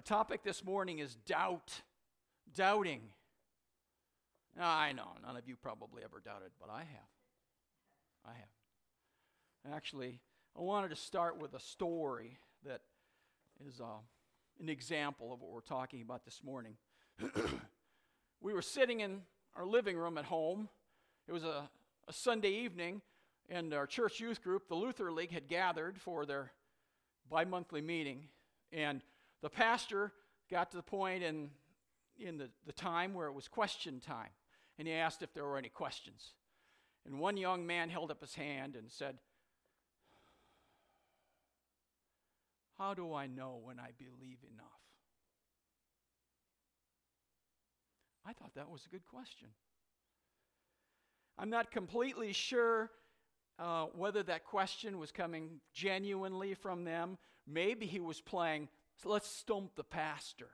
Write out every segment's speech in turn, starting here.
Our topic this morning is doubt. Doubting. Now, I know none of you probably ever doubted, but I have. I have. Actually, I wanted to start with a story that is uh, an example of what we're talking about this morning. we were sitting in our living room at home. It was a, a Sunday evening, and our church youth group, the Luther League, had gathered for their bi monthly meeting. And the pastor got to the point in, in the, the time where it was question time, and he asked if there were any questions. And one young man held up his hand and said, How do I know when I believe enough? I thought that was a good question. I'm not completely sure uh, whether that question was coming genuinely from them. Maybe he was playing, let's stump the pastor.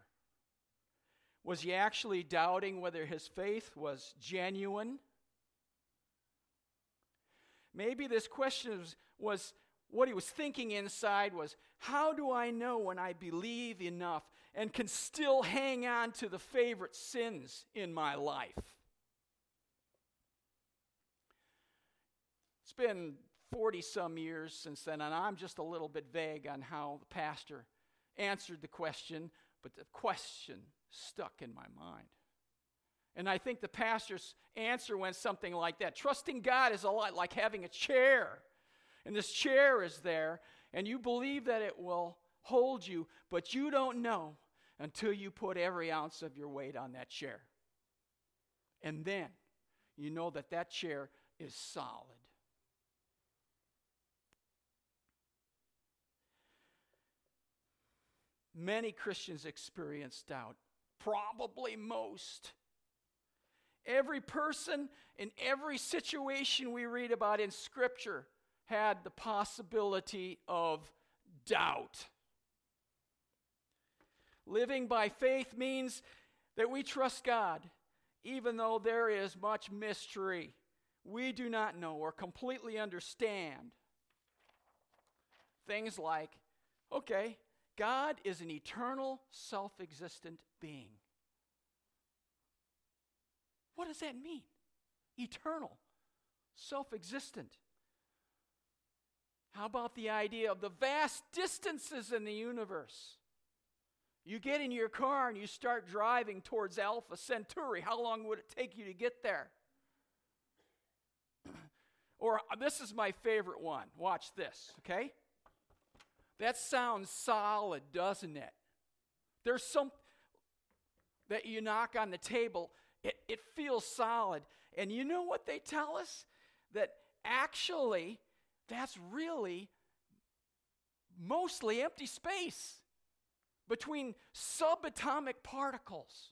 Was he actually doubting whether his faith was genuine? Maybe this question was, was what he was thinking inside was how do I know when I believe enough and can still hang on to the favorite sins in my life? It's been 40 some years since then, and I'm just a little bit vague on how the pastor answered the question, but the question stuck in my mind. And I think the pastor's answer went something like that Trusting God is a lot like having a chair. And this chair is there, and you believe that it will hold you, but you don't know until you put every ounce of your weight on that chair. And then you know that that chair is solid. Many Christians experience doubt, probably most. Every person in every situation we read about in Scripture had the possibility of doubt. Living by faith means that we trust God, even though there is much mystery we do not know or completely understand. Things like, okay, God is an eternal, self existent being. What does that mean? Eternal, self existent. How about the idea of the vast distances in the universe? You get in your car and you start driving towards Alpha Centauri. How long would it take you to get there? or uh, this is my favorite one. Watch this, okay? That sounds solid, doesn't it? There's some that you knock on the table, it, it feels solid. And you know what they tell us? That actually, that's really mostly empty space between subatomic particles.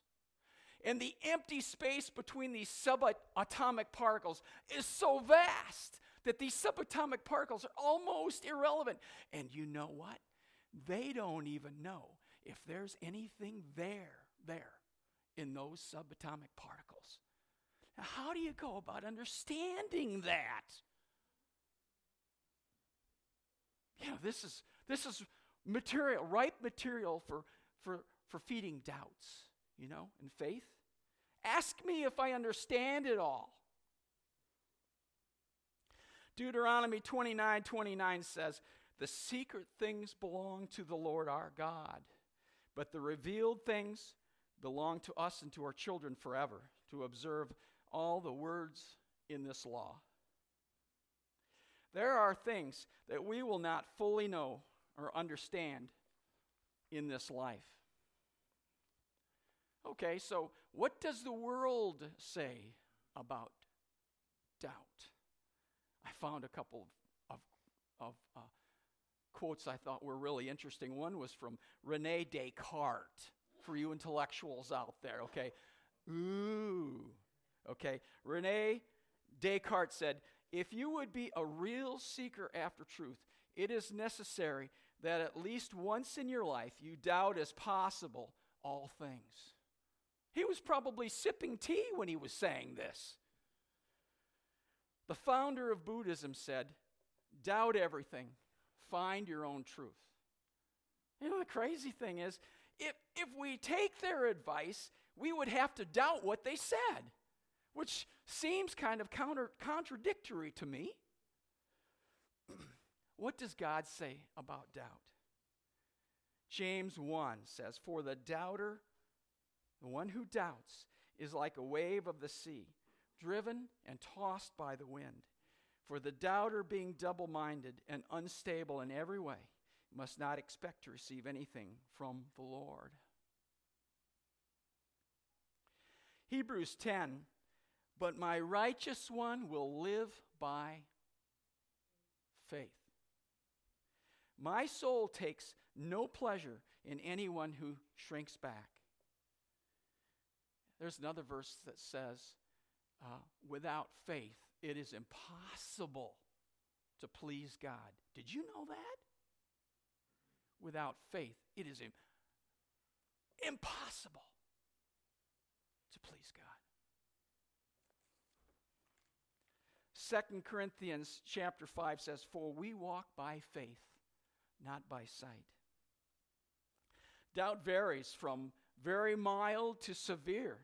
And the empty space between these subatomic particles is so vast that these subatomic particles are almost irrelevant. And you know what? They don't even know if there's anything there, there in those subatomic particles. Now, how do you go about understanding that? You know, this is this is material, ripe material for for for feeding doubts, you know, in faith. Ask me if I understand it all. Deuteronomy 29 29 says, The secret things belong to the Lord our God, but the revealed things belong to us and to our children forever to observe all the words in this law. There are things that we will not fully know or understand in this life. Okay, so what does the world say about found a couple of, of, of uh, quotes I thought were really interesting. One was from Rene Descartes, for you intellectuals out there, okay? Ooh, okay. Rene Descartes said, if you would be a real seeker after truth, it is necessary that at least once in your life you doubt as possible all things. He was probably sipping tea when he was saying this. The founder of Buddhism said, Doubt everything, find your own truth. You know, the crazy thing is, if, if we take their advice, we would have to doubt what they said, which seems kind of counter, contradictory to me. what does God say about doubt? James 1 says, For the doubter, the one who doubts, is like a wave of the sea, driven and tossed by the wind. For the doubter, being double minded and unstable in every way, must not expect to receive anything from the Lord. Hebrews 10 But my righteous one will live by faith. My soul takes no pleasure in anyone who shrinks back. There's another verse that says, uh, without faith, it is impossible to please God. Did you know that? Without faith, it is Im- impossible to please God. Second Corinthians chapter 5 says, For we walk by faith, not by sight. Doubt varies from very mild to severe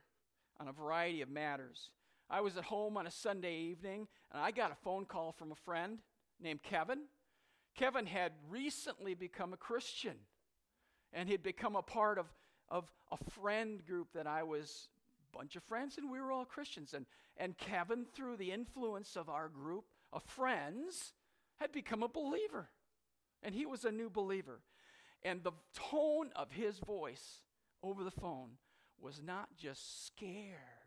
on a variety of matters. I was at home on a Sunday evening and I got a phone call from a friend named Kevin. Kevin had recently become a Christian and he'd become a part of, of a friend group that I was a bunch of friends and we were all Christians and and Kevin through the influence of our group of friends had become a believer and he was a new believer and the tone of his voice over the phone was not just scared,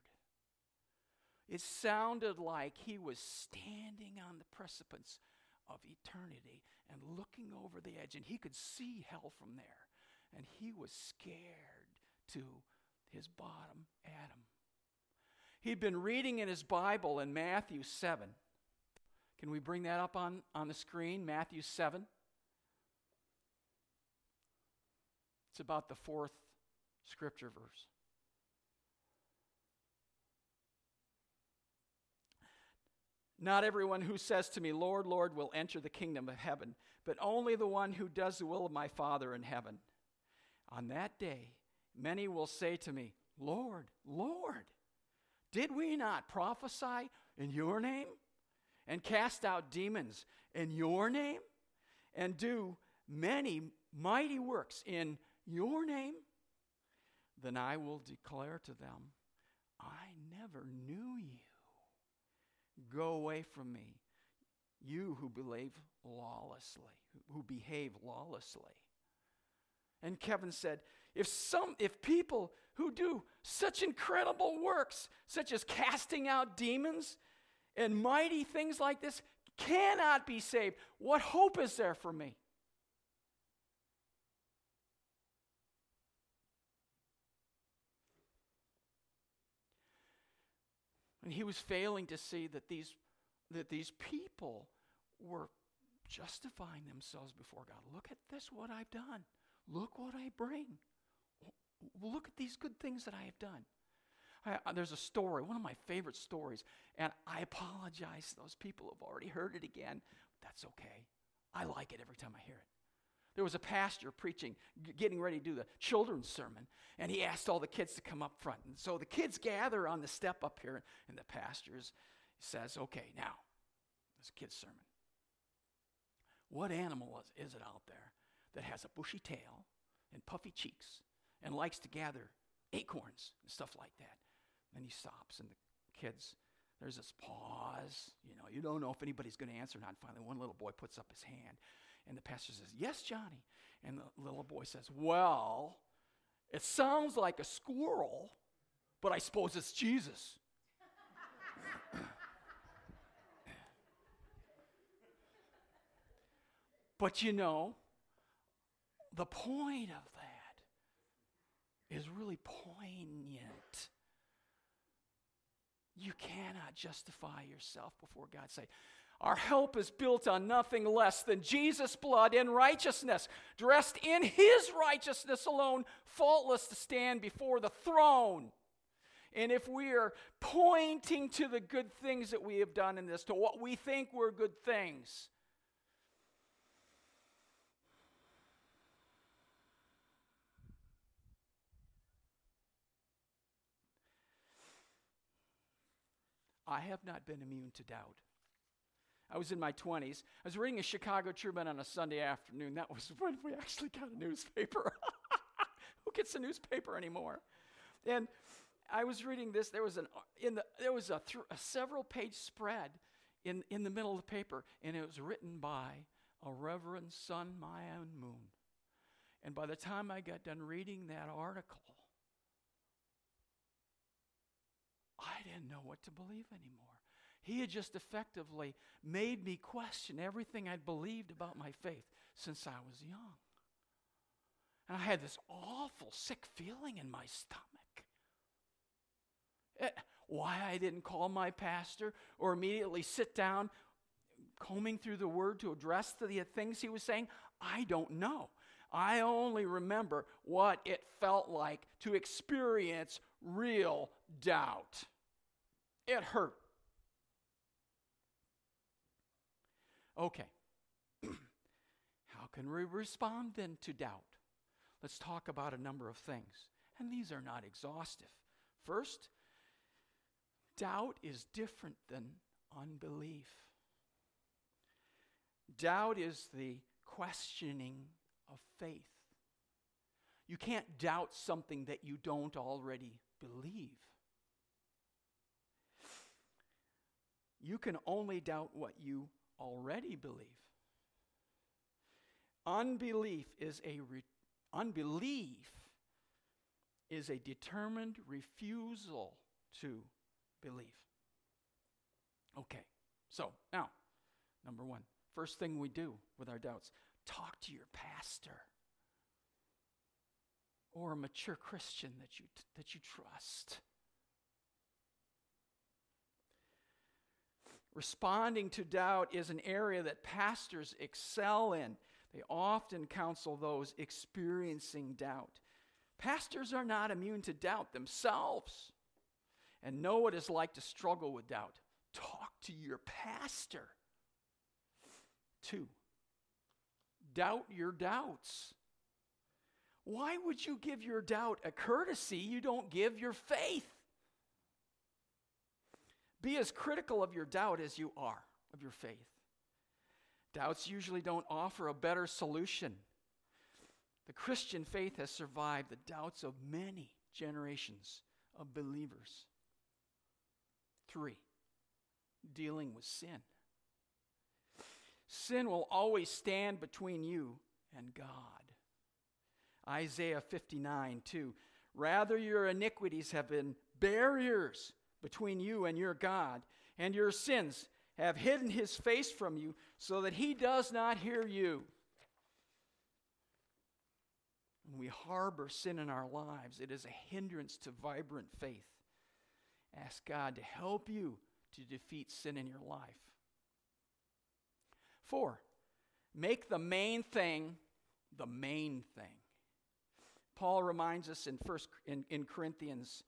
it sounded like he was standing on the precipice of eternity and looking over the edge, and he could see hell from there. And he was scared to his bottom Adam. He'd been reading in his Bible in Matthew 7. Can we bring that up on, on the screen? Matthew 7. It's about the fourth scripture verse. Not everyone who says to me, Lord, Lord, will enter the kingdom of heaven, but only the one who does the will of my Father in heaven. On that day, many will say to me, Lord, Lord, did we not prophesy in your name and cast out demons in your name and do many mighty works in your name? Then I will declare to them, I never knew you. Go away from me, you who believe lawlessly, who behave lawlessly. And Kevin said, if some if people who do such incredible works, such as casting out demons and mighty things like this, cannot be saved, what hope is there for me? And he was failing to see that these, that these people were justifying themselves before God. Look at this, what I've done. Look what I bring. Look at these good things that I have done. I, there's a story, one of my favorite stories, and I apologize those people have already heard it again. That's okay. I like it every time I hear it. There was a pastor preaching, getting ready to do the children's sermon, and he asked all the kids to come up front. And so the kids gather on the step up here, and the pastor says, Okay, now, this kid's sermon. What animal is, is it out there that has a bushy tail and puffy cheeks and likes to gather acorns and stuff like that? Then he stops, and the kids, there's this pause. You know, you don't know if anybody's going to answer or not. Finally, one little boy puts up his hand. And the pastor says, Yes, Johnny. And the little boy says, Well, it sounds like a squirrel, but I suppose it's Jesus. but you know, the point of that is really poignant. You cannot justify yourself before God. Say, our hope is built on nothing less than Jesus' blood and righteousness, dressed in his righteousness alone, faultless to stand before the throne. And if we are pointing to the good things that we have done in this, to what we think were good things, I have not been immune to doubt. I was in my 20s. I was reading a Chicago Tribune on a Sunday afternoon. That was when we actually got a newspaper. Who gets a newspaper anymore? And I was reading this. There was an in the there was a, th- a several page spread in in the middle of the paper, and it was written by a Reverend Sun Myung Moon. And by the time I got done reading that article, I didn't know what to believe anymore. He had just effectively made me question everything I'd believed about my faith since I was young. And I had this awful, sick feeling in my stomach. It, eh, why I didn't call my pastor or immediately sit down, combing through the word to address the things he was saying, I don't know. I only remember what it felt like to experience real doubt. It hurt. Okay. How can we respond then to doubt? Let's talk about a number of things. And these are not exhaustive. First, doubt is different than unbelief. Doubt is the questioning of faith. You can't doubt something that you don't already believe. You can only doubt what you already believe. Unbelief is a re- unbelief is a determined refusal to believe. Okay. So, now, number 1, first thing we do with our doubts, talk to your pastor or a mature Christian that you t- that you trust. Responding to doubt is an area that pastors excel in. They often counsel those experiencing doubt. Pastors are not immune to doubt themselves and know what it's like to struggle with doubt. Talk to your pastor. Two, doubt your doubts. Why would you give your doubt a courtesy you don't give your faith? Be as critical of your doubt as you are of your faith. Doubts usually don't offer a better solution. The Christian faith has survived the doubts of many generations of believers. Three, dealing with sin. Sin will always stand between you and God. Isaiah 59 2. Rather, your iniquities have been barriers between you and your God, and your sins have hidden his face from you so that he does not hear you. When we harbor sin in our lives, it is a hindrance to vibrant faith. Ask God to help you to defeat sin in your life. Four, make the main thing the main thing. Paul reminds us in, first, in, in Corinthians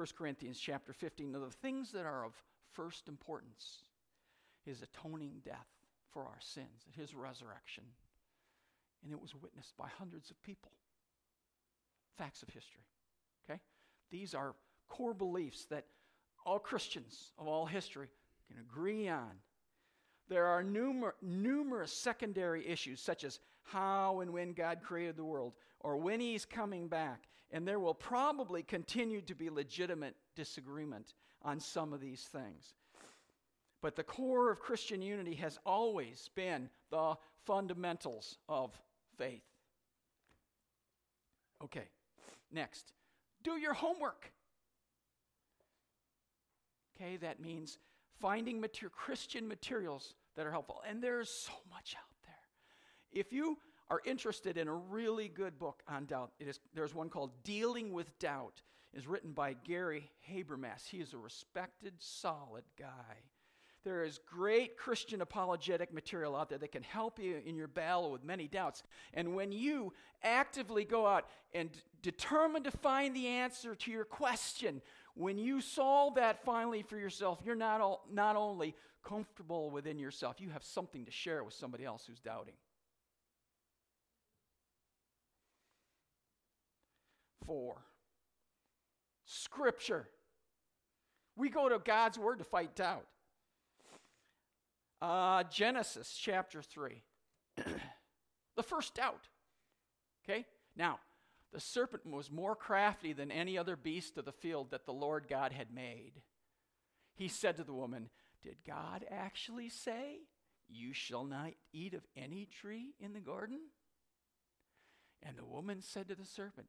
1 Corinthians chapter 15, of the things that are of first importance his atoning death for our sins his resurrection. And it was witnessed by hundreds of people. Facts of history. Okay? These are core beliefs that all Christians of all history can agree on. There are numer- numerous secondary issues, such as how and when God created the world, or when He's coming back, and there will probably continue to be legitimate disagreement on some of these things. But the core of Christian unity has always been the fundamentals of faith. Okay, next, do your homework. Okay, that means finding mater- Christian materials that are helpful. And there's so much out there. If you are interested in a really good book on doubt, it is, there's one called Dealing with Doubt. is written by Gary Habermas. He is a respected, solid guy. There is great Christian apologetic material out there that can help you in your battle with many doubts. And when you actively go out and determine to find the answer to your question, when you solve that finally for yourself, you're not, all, not only comfortable within yourself, you have something to share with somebody else who's doubting. Four, Scripture. We go to God's word to fight doubt. Uh, Genesis chapter 3. the first doubt. Okay? Now, the serpent was more crafty than any other beast of the field that the Lord God had made. He said to the woman, Did God actually say, You shall not eat of any tree in the garden? And the woman said to the serpent,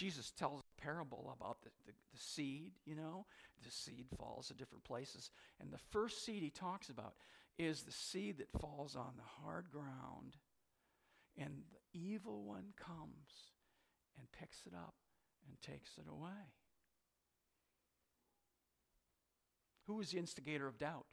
Jesus tells a parable about the, the, the, seed, you know. The seed falls at different places. And the first seed he talks about is the seed that falls on the hard ground. And the evil one comes and picks it up and takes it away. Who was the instigator of doubt?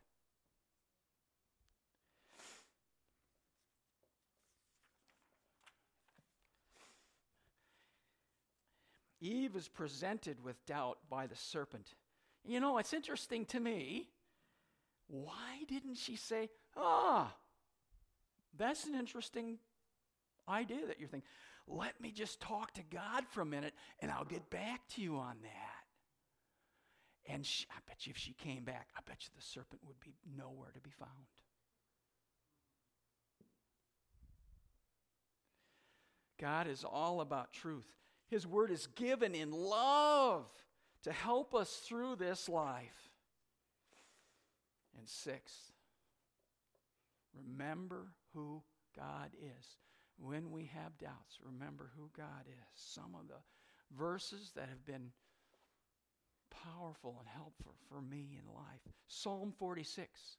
Eve is presented with doubt by the serpent. You know, it's interesting to me. Why didn't she say, ah, that's an interesting idea that you're thinking. Let me just talk to God for a minute and I'll get back to you on that. And she, I bet you if she came back, I bet you the serpent would be nowhere to be found. God is all about truth. His word is given in love to help us through this life. And sixth, remember who God is when we have doubts, remember who God is. Some of the verses that have been powerful and helpful for me in life. Psalm 46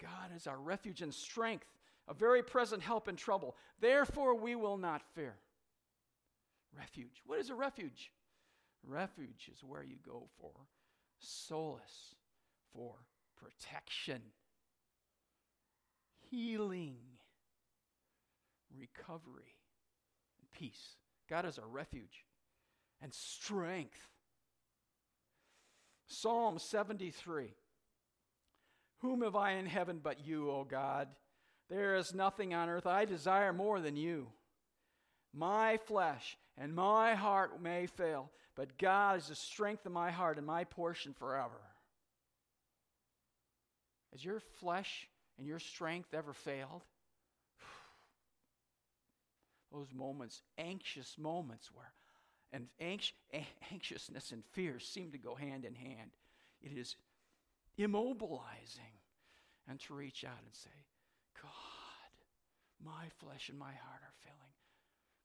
God is our refuge and strength, a very present help in trouble. Therefore, we will not fear. Refuge. What is a refuge? Refuge is where you go for solace, for protection, healing recovery, and peace. God is our refuge and strength. Psalm 73 Whom have I in heaven but you, O God? There is nothing on earth I desire more than you. My flesh and my heart may fail, but God is the strength of my heart and my portion forever. Has your flesh and your strength ever failed? those moments, anxious moments where, and anx- anxiousness and fear seem to go hand in hand. It is immobilizing. And to reach out and say, God, my flesh and my heart are failing,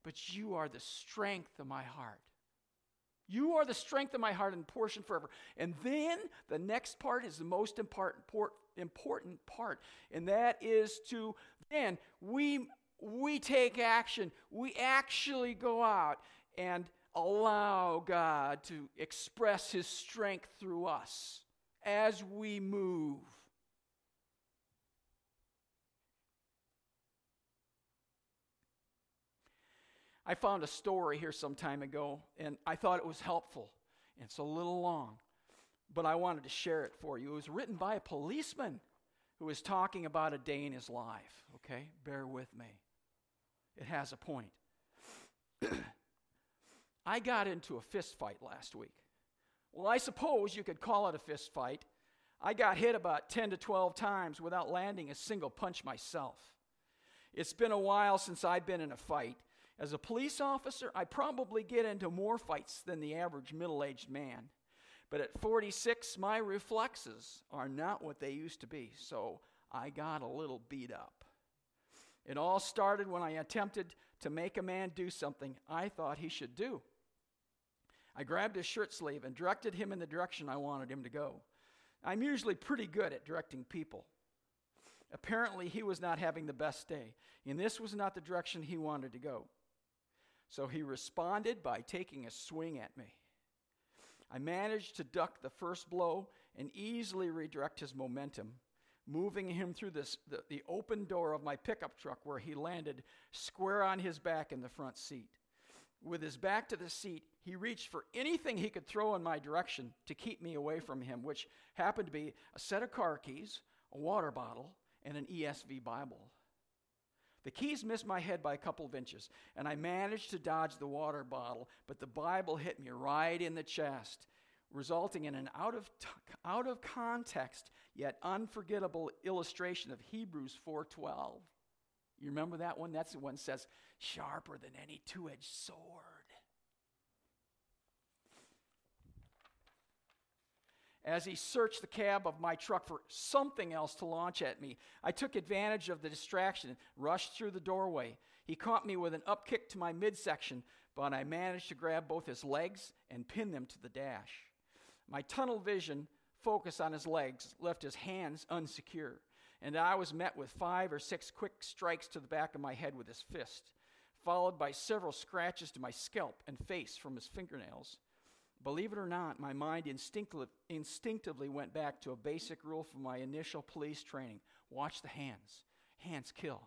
but you are the strength of my heart. You are the strength of my heart and portion forever. And then the next part is the most important, part, and that is to then we we take action. We actually go out and allow God to express His strength through us as we move. I found a story here some time ago, and I thought it was helpful. It's a little long, but I wanted to share it for you. It was written by a policeman who was talking about a day in his life. Okay, bear with me it has a point. I got into a fist fight last week. Well, I suppose you could call it a fist fight. I got hit about 10 to 12 times without landing a single punch myself. It's been a while since I've been in a fight. As a police officer, I probably get into more fights than the average middle aged man. But at 46, my reflexes are not what they used to be, so I got a little beat up. It all started when I attempted to make a man do something I thought he should do. I grabbed his shirt sleeve and directed him in the direction I wanted him to go. I'm usually pretty good at directing people. Apparently, he was not having the best day, and this was not the direction he wanted to go. So he responded by taking a swing at me. I managed to duck the first blow and easily redirect his momentum, moving him through this, the, the open door of my pickup truck where he landed square on his back in the front seat. With his back to the seat, he reached for anything he could throw in my direction to keep me away from him, which happened to be a set of car keys, a water bottle, and an ESV Bible. The keys missed my head by a couple of inches, and I managed to dodge the water bottle, but the Bible hit me right in the chest, resulting in an out of, t- out of context yet unforgettable illustration of Hebrews 4:12. You remember that one? That's the one that says, sharper than any two-edged sword. As he searched the cab of my truck for something else to launch at me. I took advantage of the distraction and rushed through the doorway. He caught me with an upkick to my midsection, but I managed to grab both his legs and pin them to the dash. My tunnel vision focus on his legs left his hands unsecure, and I was met with five or six quick strikes to the back of my head with his fist, followed by several scratches to my scalp and face from his fingernails. Believe it or not, my mind instinctively, went back to a basic rule from my initial police training watch the hands. Hands kill.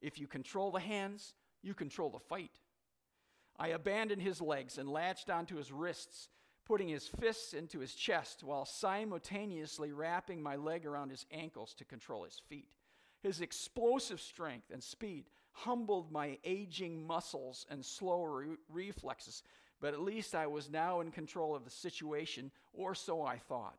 If you control the hands, you control the fight. I abandoned his legs and latched onto his wrists, putting his fists into his chest while simultaneously wrapping my leg around his ankles to control his feet. His explosive strength and speed humbled my aging muscles and slower re- reflexes, but at least I was now in control of the situation, or so I thought.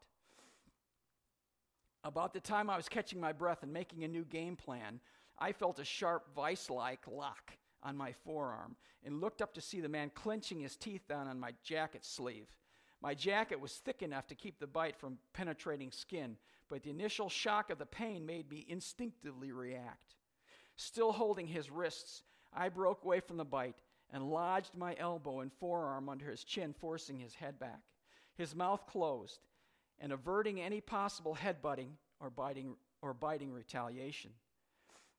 About the time I was catching my breath and making a new game plan, I felt a sharp vice like lock on my forearm and looked up to see the man clenching his teeth down on my jacket sleeve. My jacket was thick enough to keep the bite from penetrating skin, but the initial shock of the pain made me instinctively react. Still holding his wrists, I broke away from the bite and lodged my elbow and forearm under his chin, forcing his head back. His mouth closed, and averting any possible headbutting or biting, or biting retaliation.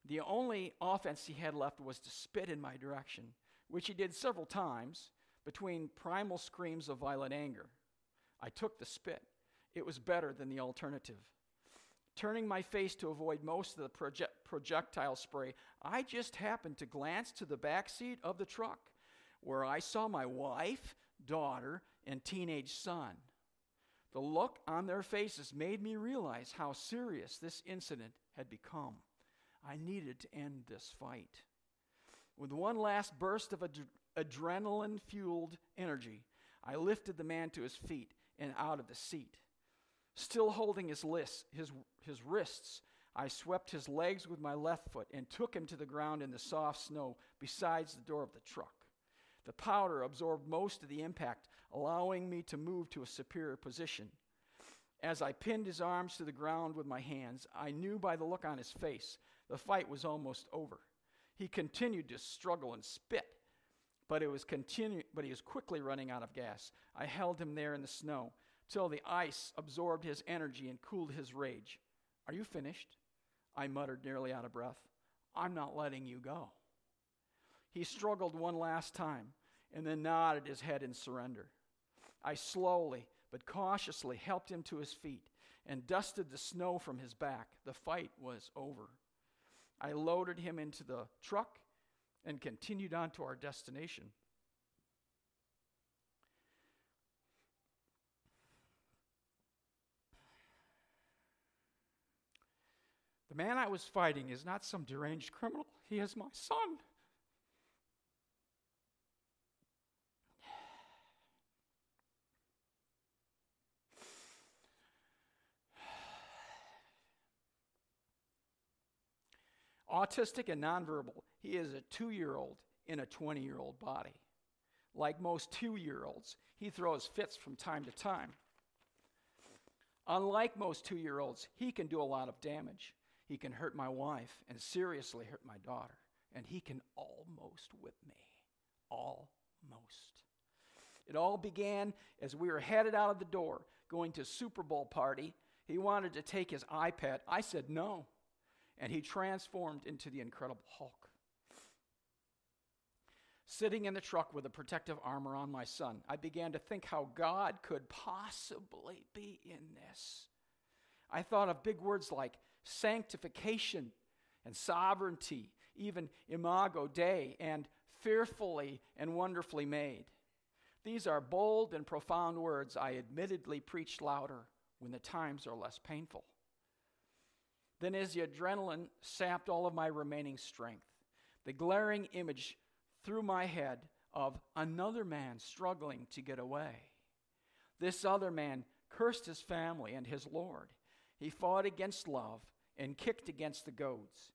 The only offense he had left was to spit in my direction, which he did several times between primal screams of violent anger. I took the spit. It was better than the alternative. Turning my face to avoid most of the project- projectile spray, I just happened to glance to the back seat of the truck where I saw my wife, daughter, and teenage son. The look on their faces made me realize how serious this incident had become. I needed to end this fight. With one last burst of ad- adrenaline fueled energy, I lifted the man to his feet and out of the seat. Still holding his, list, his, his wrists, I swept his legs with my left foot and took him to the ground in the soft snow besides the door of the truck. The powder absorbed most of the impact, allowing me to move to a superior position. As I pinned his arms to the ground with my hands, I knew by the look on his face the fight was almost over. He continued to struggle and spit, but it was continu- but he was quickly running out of gas. I held him there in the snow till the ice absorbed his energy and cooled his rage. Are you finished? I muttered, nearly out of breath. I'm not letting you go. He struggled one last time and then nodded his head in surrender. I slowly but cautiously helped him to his feet and dusted the snow from his back. The fight was over. I loaded him into the truck and continued on to our destination. The man I was fighting is not some deranged criminal, he is my son. Autistic and nonverbal, he is a two year old in a 20 year old body. Like most two year olds, he throws fits from time to time. Unlike most two year olds, he can do a lot of damage. He can hurt my wife and seriously hurt my daughter. And he can almost whip me. Almost. It all began as we were headed out of the door going to Super Bowl party. He wanted to take his iPad. I said no and he transformed into the Incredible Hulk. Sitting in the truck with a protective armor on my son, I began to think how God could possibly be in this. I thought of big words like sanctification and sovereignty, even imago Dei, and fearfully and wonderfully made. These are bold and profound words I admittedly preach louder when the times are less painful. Then, as the adrenaline sapped all of my remaining strength, the glaring image through my head of another man struggling to get away. This other man cursed his family and his Lord. He fought against love and kicked against the goads.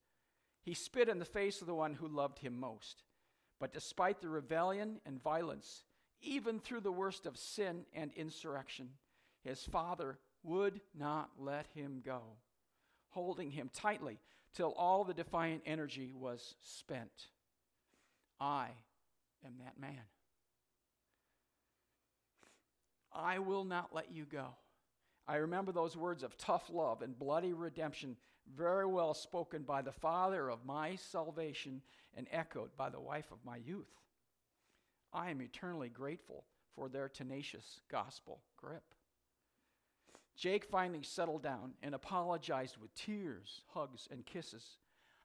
He spit in the face of the one who loved him most. But despite the rebellion and violence, even through the worst of sin and insurrection, his father would not let him go, holding him tightly till all the defiant energy was spent. I am that man. I will not let you go. I remember those words of tough love and bloody redemption, very well spoken by the father of my salvation and echoed by the wife of my youth. I am eternally grateful for their tenacious gospel grip. Jake finally settled down and apologized with tears, hugs, and kisses.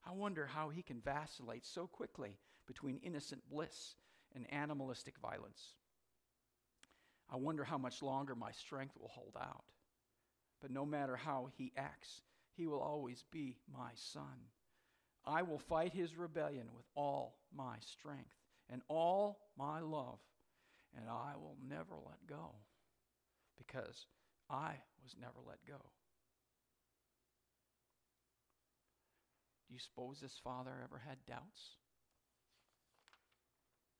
I wonder how he can vacillate so quickly between innocent bliss and animalistic violence. I wonder how much longer my strength will hold out. But no matter how he acts, he will always be my son. I will fight his rebellion with all my strength and all my love, and I will never let go because I was never let go. Do you suppose this father ever had doubts?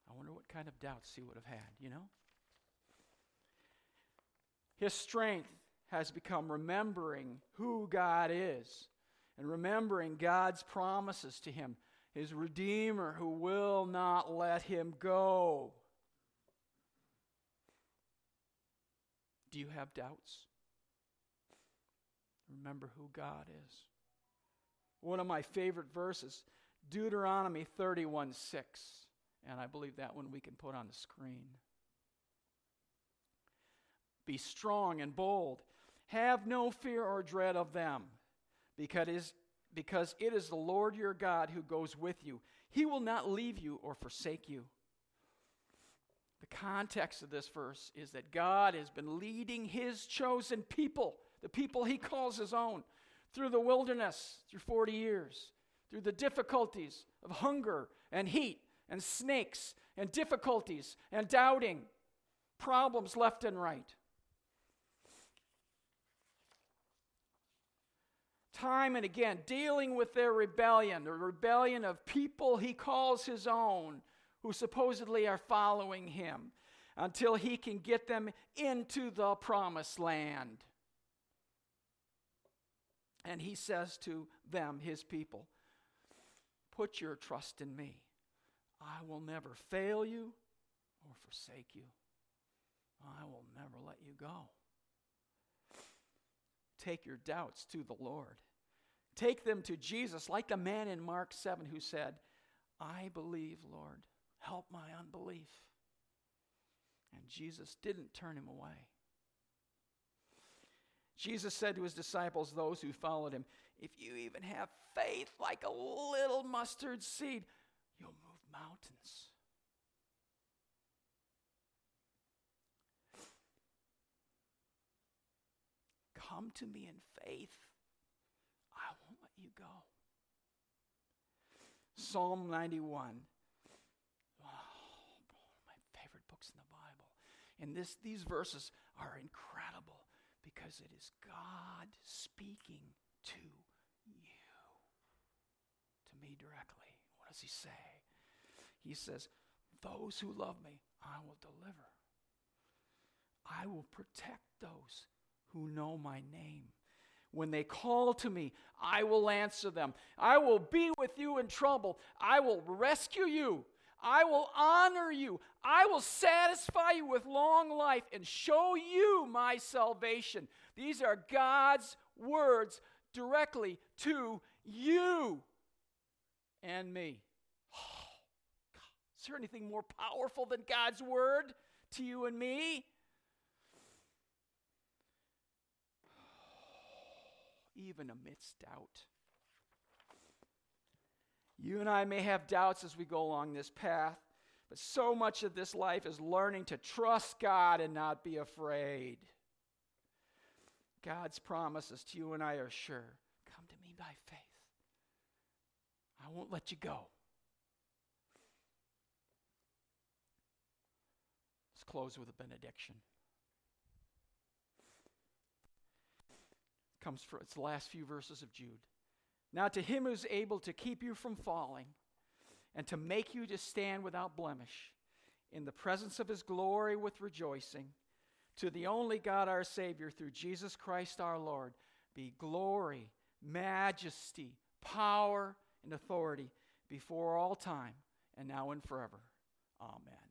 I wonder what kind of doubts he would have had, you know? His strength has become remembering who God is and remembering God's promises to him, his Redeemer who will not let him go. Do you have doubts? Remember who God is. One of my favorite verses, Deuteronomy 31 6. And I believe that one we can put on the screen. Be strong and bold. Have no fear or dread of them, because, because it is the Lord your God who goes with you. He will not leave you or forsake you. The context of this verse is that God has been leading his chosen people, the people he calls his own, through the wilderness through 40 years, through the difficulties of hunger and heat and snakes and difficulties and doubting, problems left and right. Time and again, dealing with their rebellion, the rebellion of people he calls his own, who supposedly are following him, until he can get them into the promised land. And he says to them, his people, Put your trust in me. I will never fail you or forsake you. I will never let you go. Take your doubts to the Lord. Take them to Jesus, like the man in Mark 7 who said, I believe, Lord, help my unbelief. And Jesus didn't turn him away. Jesus said to his disciples, those who followed him, If you even have faith like a little mustard seed, you'll move mountains. Come to me in faith. I won't let you go. Psalm 91. Oh, one of my favorite books in the Bible. And this, these verses are incredible because it is God speaking to you, to me directly. What does he say? He says, Those who love me, I will deliver. I will protect those who know my name. When they call to me, I will answer them. I will be with you in trouble. I will rescue you. I will honor you. I will satisfy you with long life and show you my salvation. These are God's words directly to you and me. Oh, Is there anything more powerful than God's word to you and me? Even amidst doubt. You and I may have doubts as we go along this path, but so much of this life is learning to trust God and not be afraid. God's promises to you and I are sure. Come to me by faith. I won't let you go. Let's close with a benediction. Comes from it's last few verses of Jude. Now to him who's able to keep you from falling and to make you to stand without blemish in the presence of his glory with rejoicing, to the only God our Savior through Jesus Christ our Lord, be glory, majesty, power, and authority before all time and now and forever. Amen.